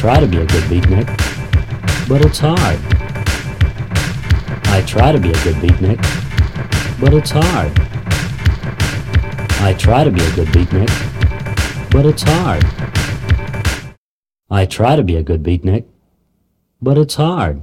try to be a good beatnik, but it's hard. I try to be a good beatnik, but it's hard. I try to be a good beatnik, but it's hard. I try to be a good beatnik, but it's hard.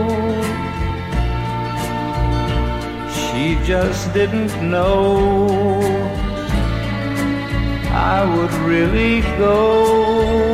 Just didn't know I would really go.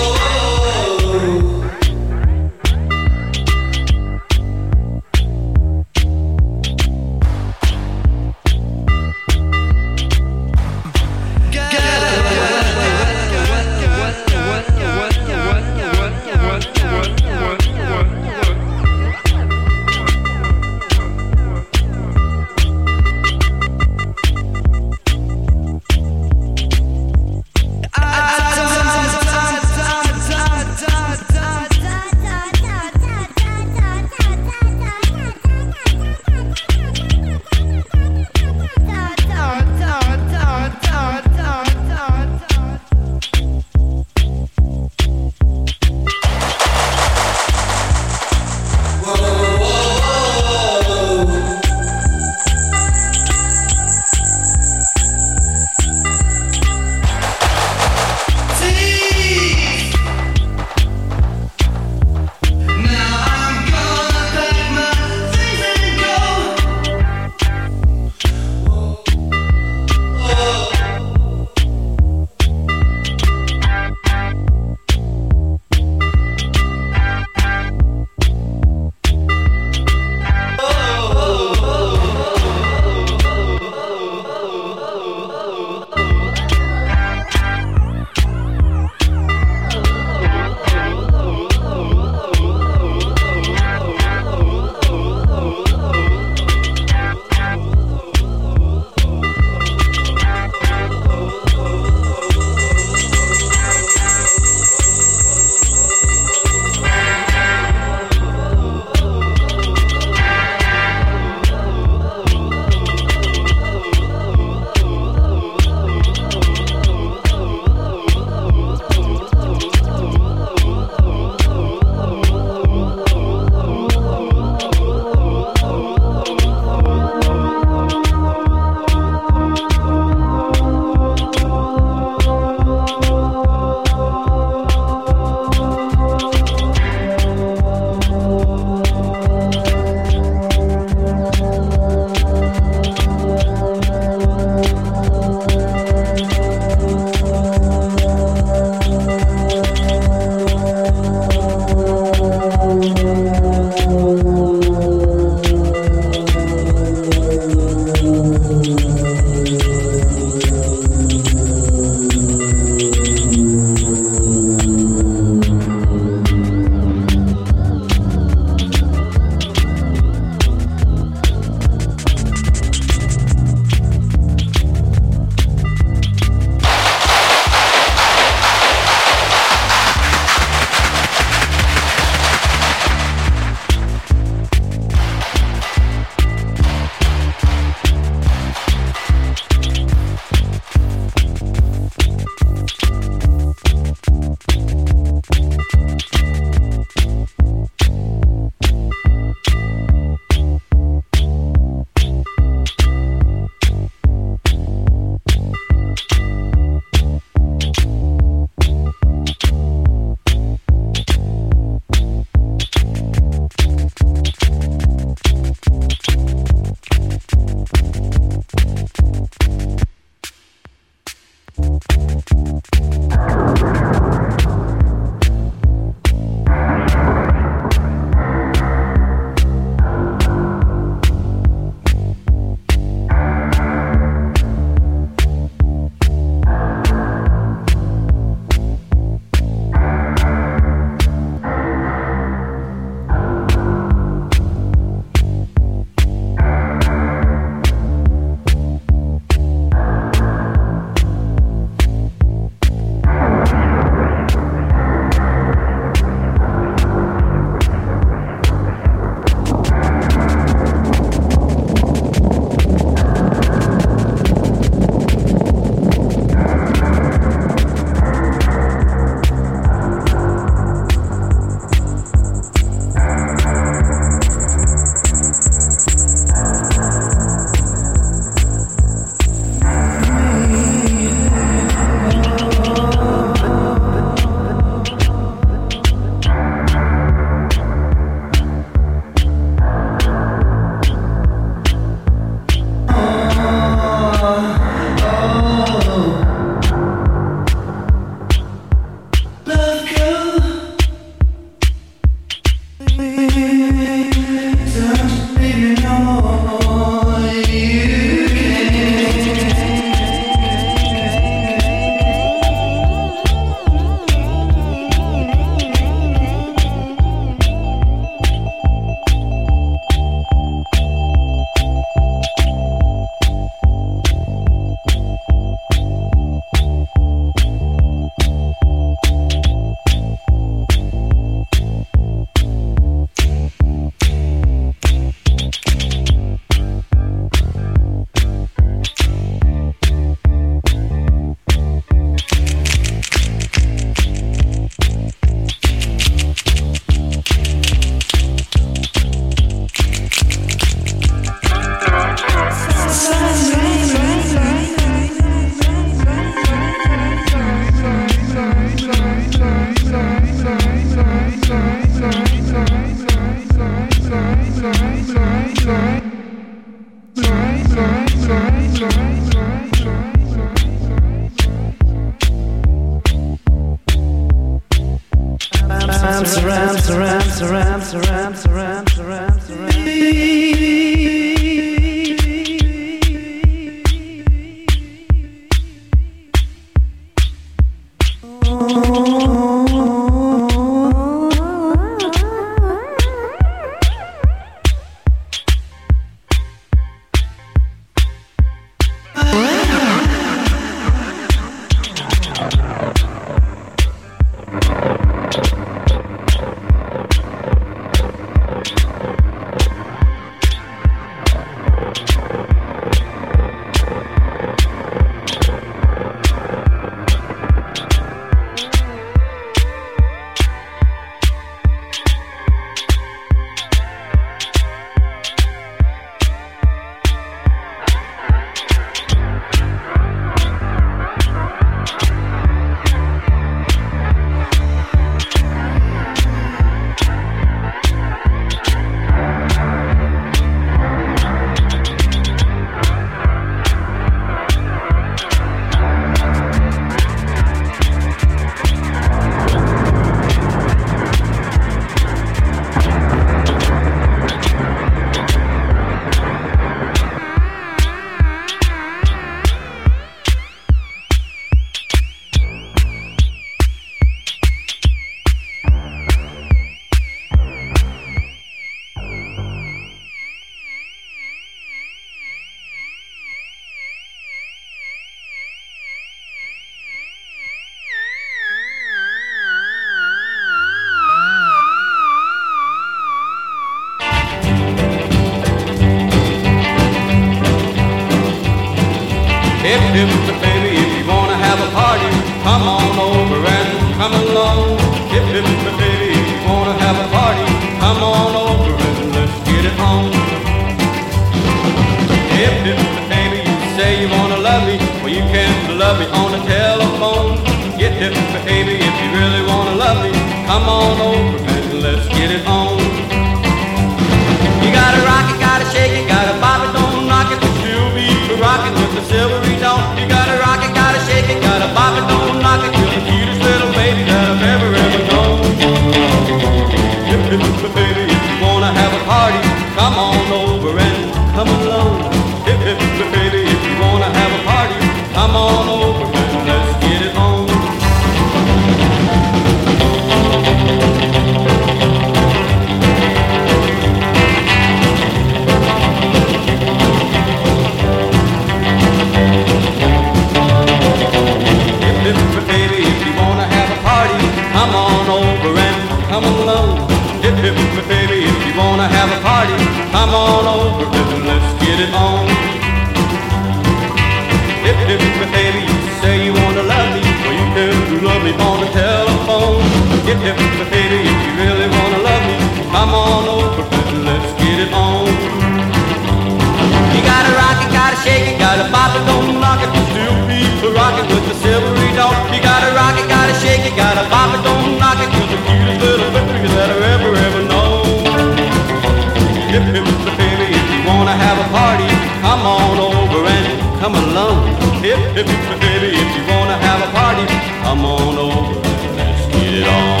Hip, hip, baby, if you wanna have a party, come on over let's get it on.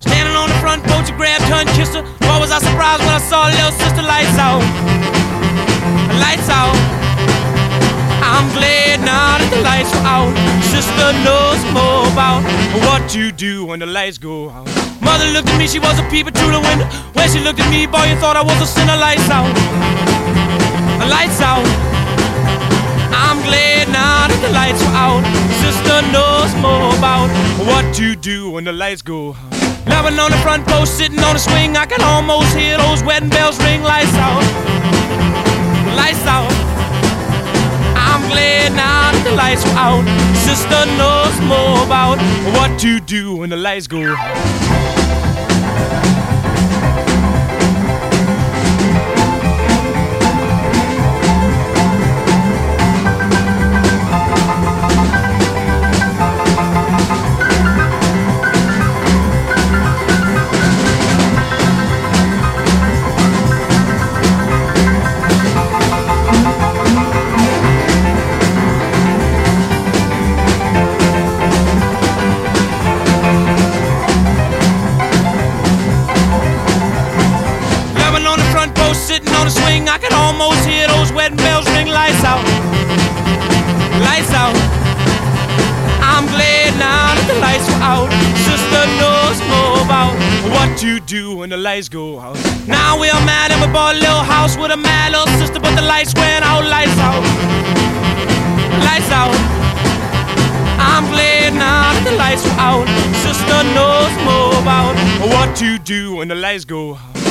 Standing on the front porch, I grabbed her and kissed her. Boy, was I surprised when I saw little sister lights out. Lights out. I'm glad now that the lights are out. Sister knows more about what to do when the lights go out. Mother looked at me, she was a peeper through the window. When she looked at me, boy, you thought I was a sinner. Lights out. Lights out. I'm glad now that the lights are out. Sister knows more about what to do when the lights go out. Loving on the front post, sitting on the swing, I can almost hear those wedding bells ring. Lights out, lights out. I'm glad now that the lights are out. Sister knows more about what to do when the lights go out. About what to do when the lights go out. Now we are mad and we bought a little house with a mad little sister, but the lights went out. Lights out, lights out. I'm glad now that the lights are out. Sister knows more about what to do when the lights go out.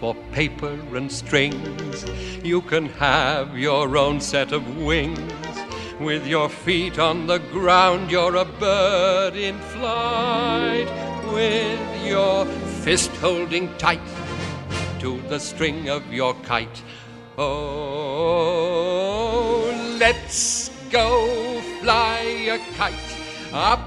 For paper and strings. You can have your own set of wings. With your feet on the ground, you're a bird in flight. With your fist holding tight to the string of your kite. Oh, let's go fly a kite up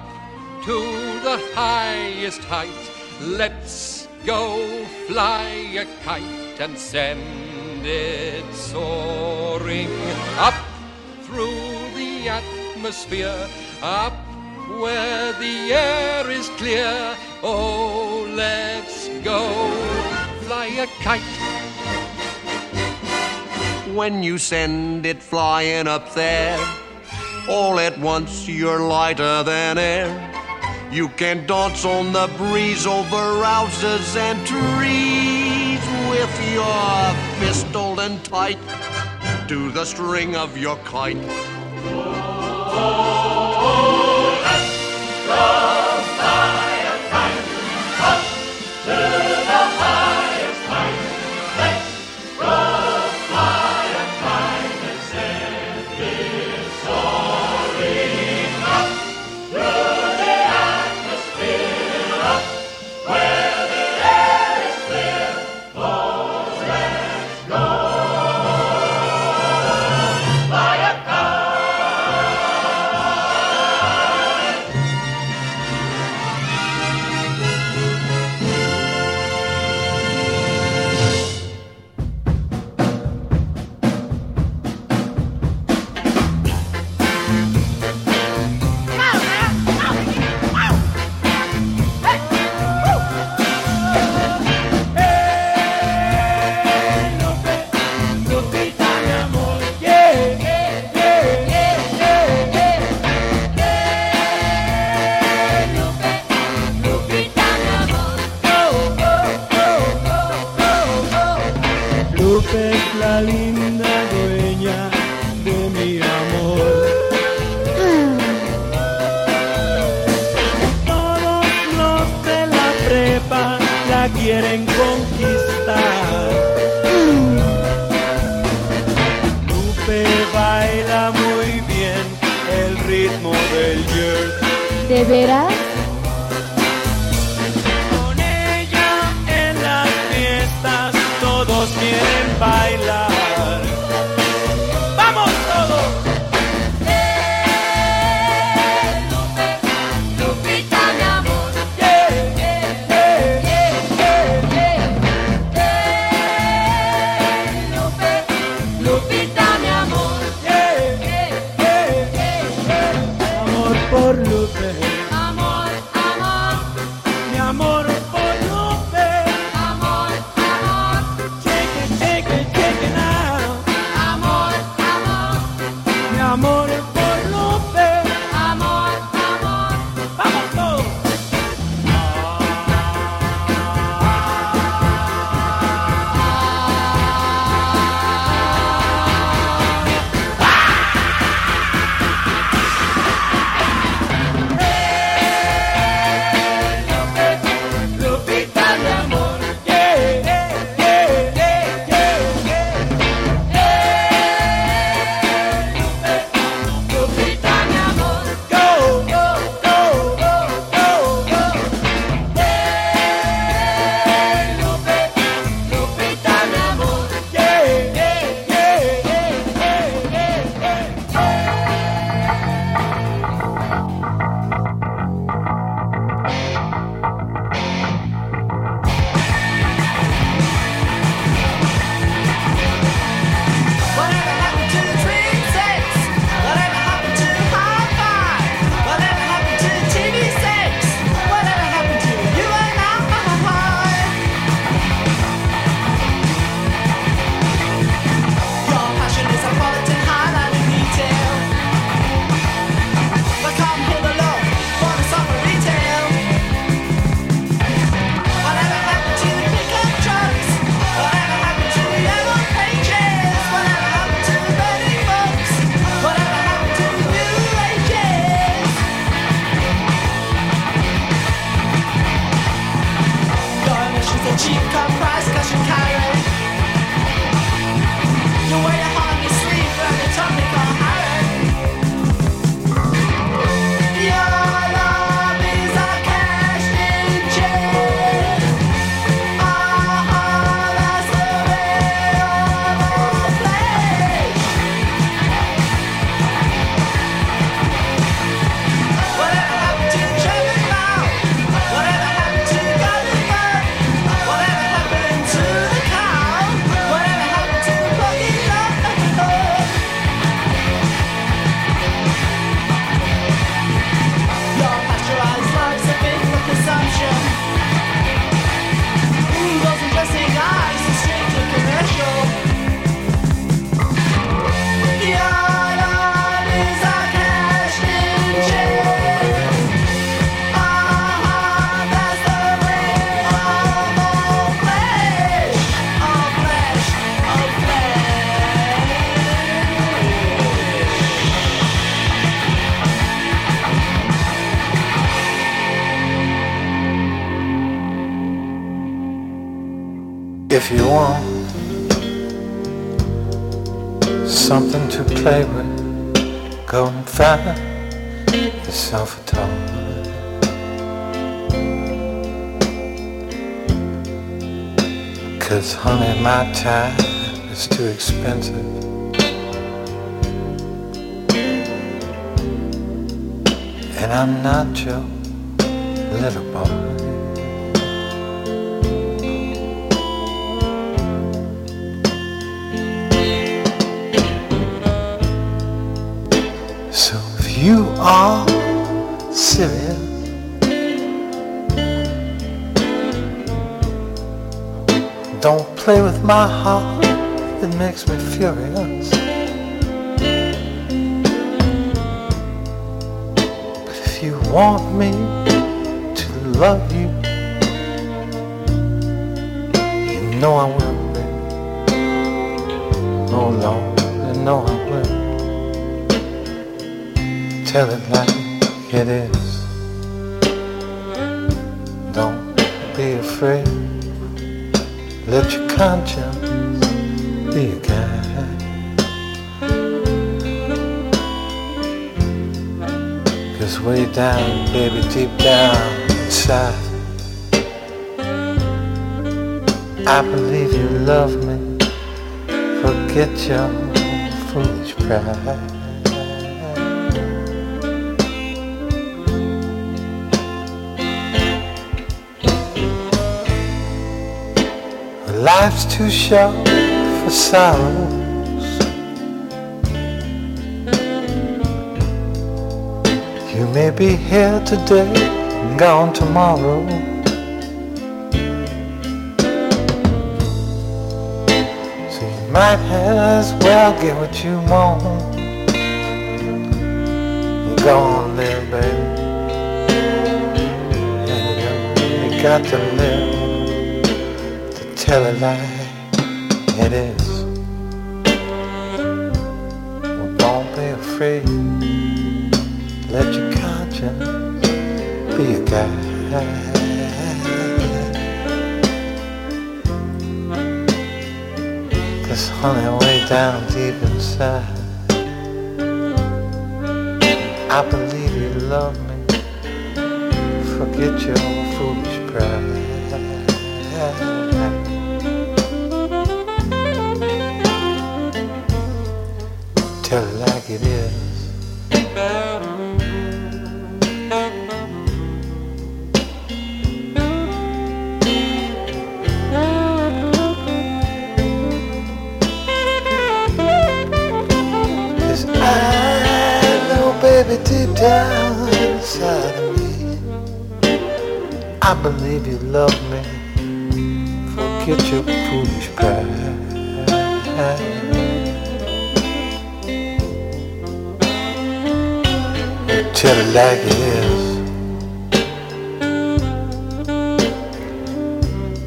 to the highest height. Let's go fly a kite and send it soaring up through the atmosphere, up where the air is clear. Oh, let's go fly a kite. When you send it flying up there, all at once you're lighter than air. You can dance on the breeze over houses and trees with your fist holding tight to the string of your kite. Lupe And I'm not your little boy. So if you are serious, don't play with my heart, Lord, you know I will tell it like it is. Don't be afraid. Let your conscience be a guide. Cause way down, baby, deep down inside, I believe you love me. Forget your foolish pride. Life's too short for sorrows. You may be here today and gone tomorrow. Might as well get what you want. Go on, live, baby. And you, you got to live to tell it like it is. Well, don't be afraid. Let your conscience be a guide. Honey, way down deep inside, I believe you love me. Forget your baby, deep down inside of me, I believe you love me. Forget your foolish pride. tell it like it is.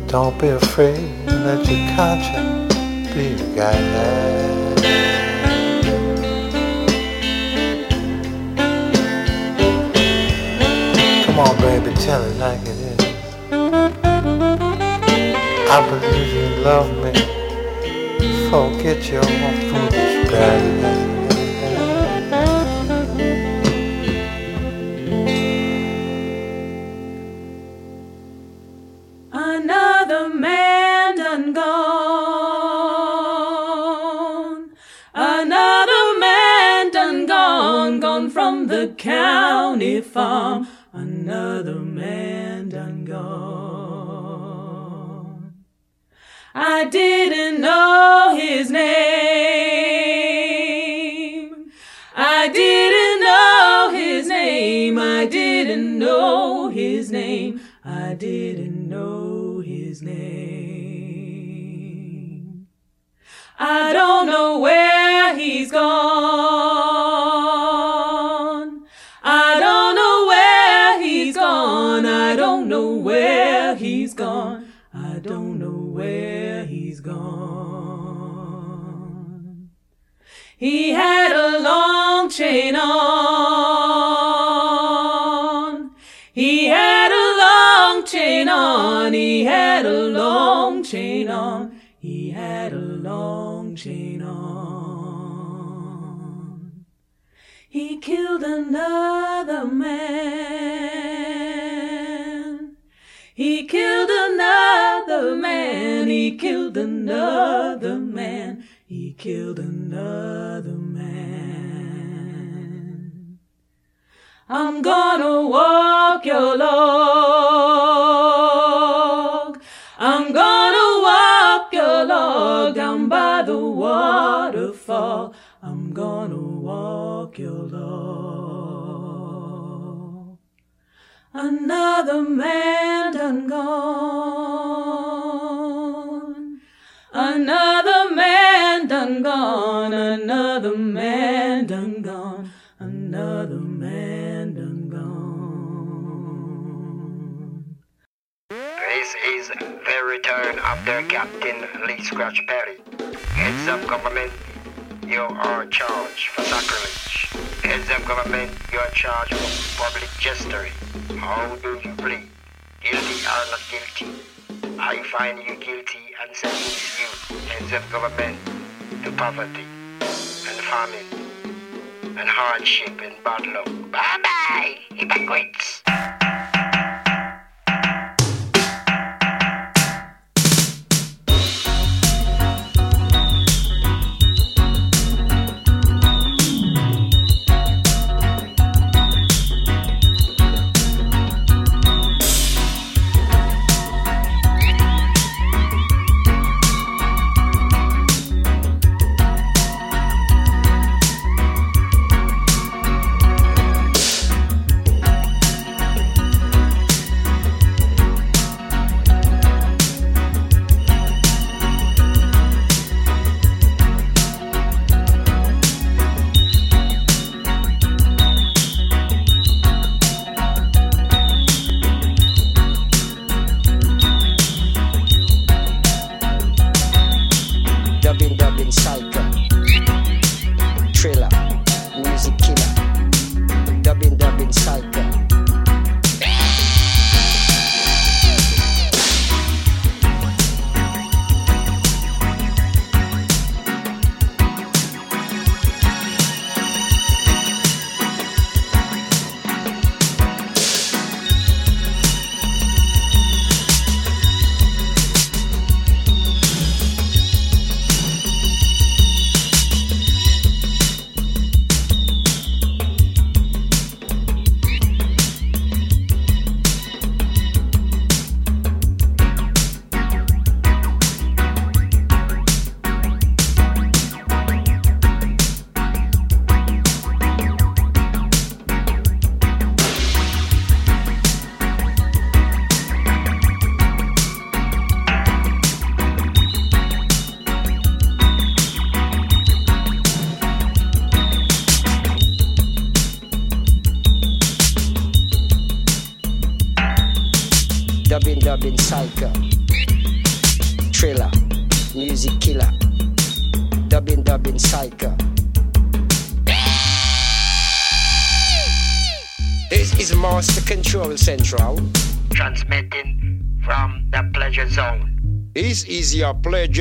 Don't be afraid, let your conscience be your guide. Come on, baby, tell it like it is. I believe you love me. Forget your foolish bad. I didn't know his name. I didn't know his name. I didn't know his name. I didn't know his name. I on. He had a long chain on. He had a long chain on. He had a long chain on. He killed another man. He killed another man. He killed another man. He killed another man. I'm gonna walk your log. I'm gonna walk your log down by the waterfall. I'm gonna walk your log. Another man done gone. Another man done gone. Another man done is the return of the Captain Lee Scratch Perry. Heads up government, you are charged for sacrilege. Heads up government, you are charged for public gestury. How do you plead? Guilty or not guilty? I find you guilty and sentence you, heads of government, to poverty and famine and hardship and bad luck. Bye bye, hypocrites.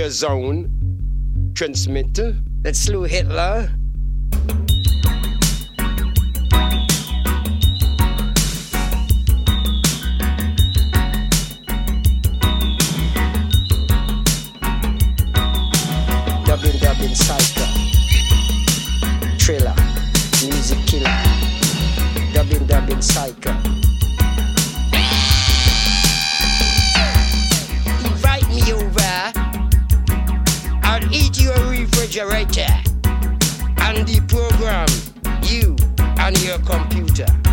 Pleasure zone transmitter that slew Hitler. Dubbing, dubbing, psycho. Thriller, music killer. Dubbing, dubbing, psycho. Refrigerator and the program you and your computer.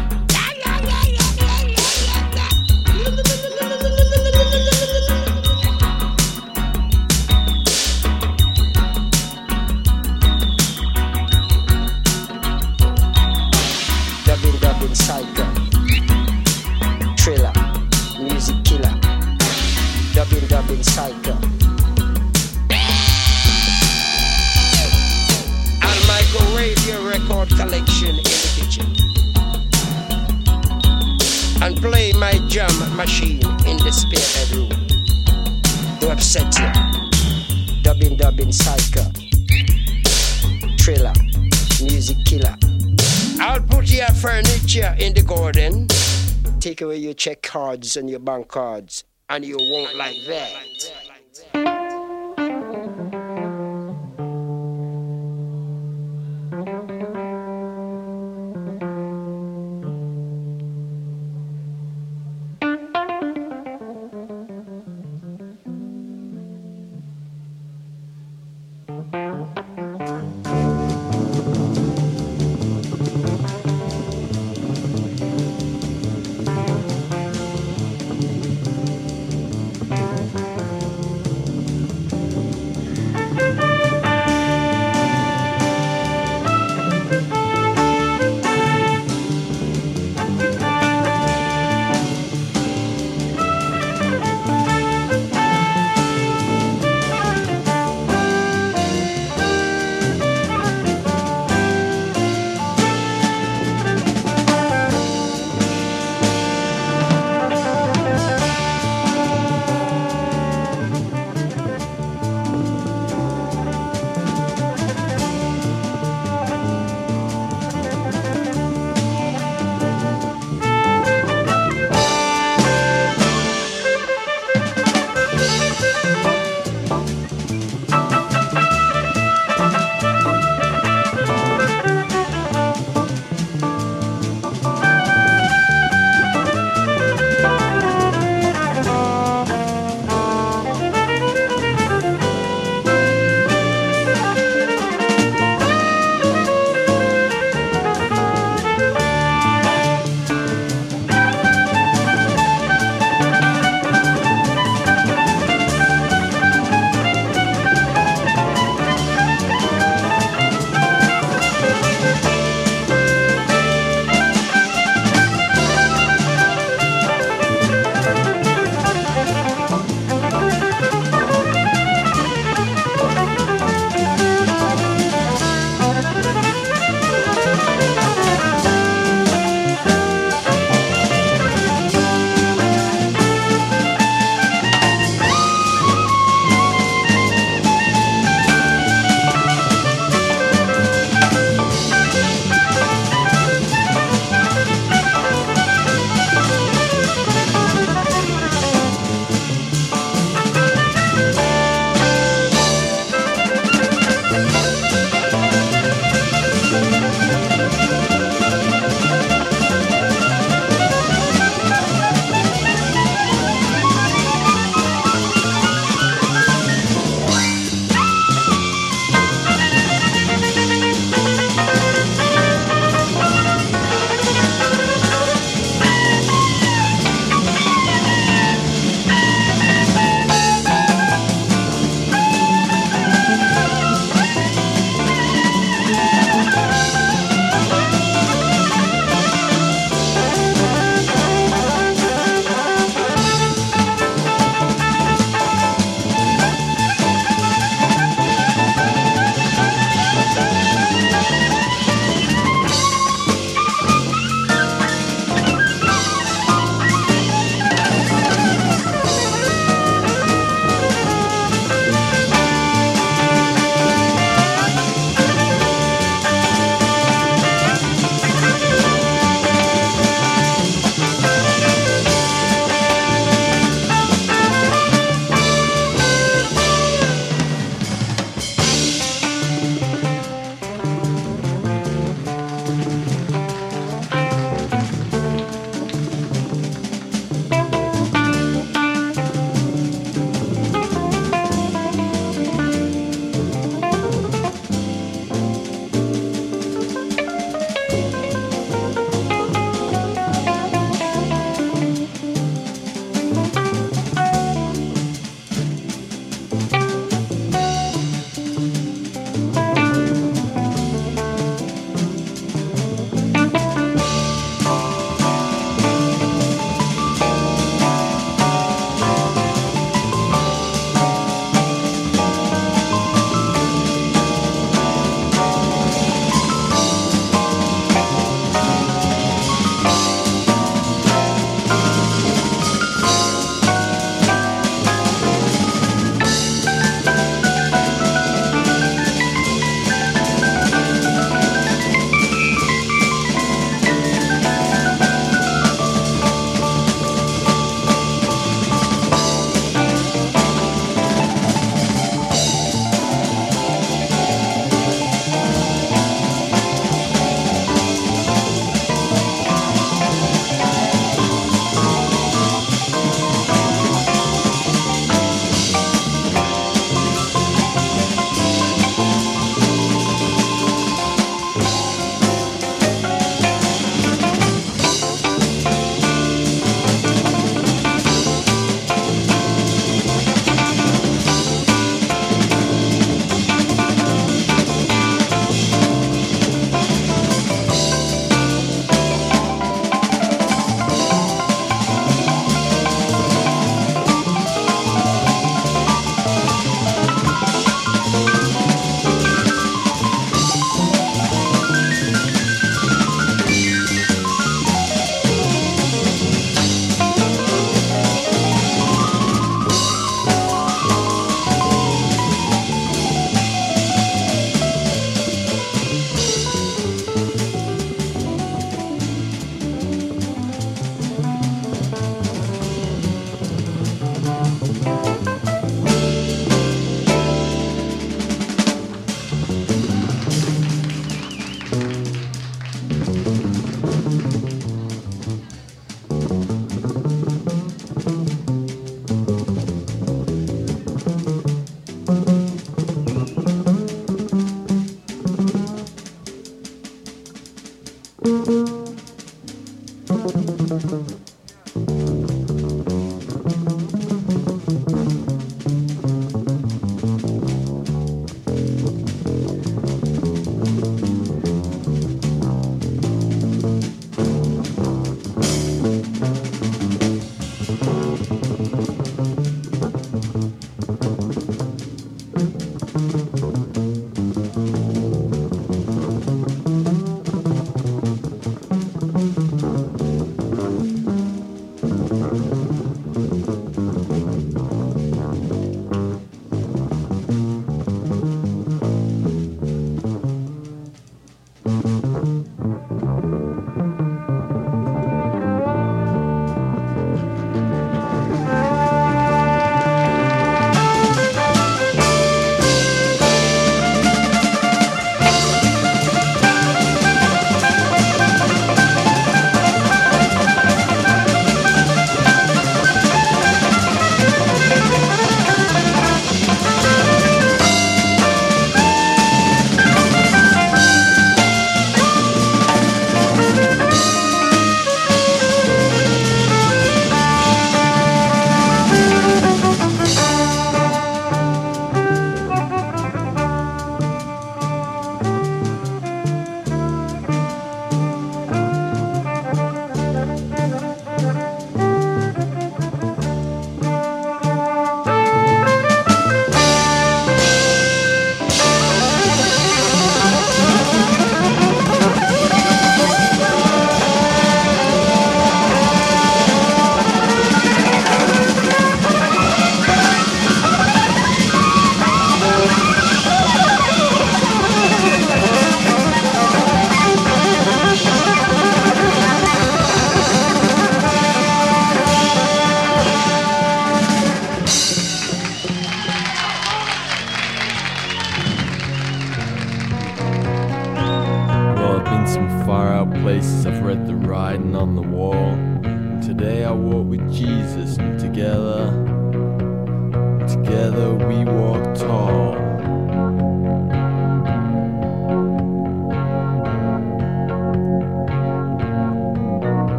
Check cards and your bank cards, and you won't like that.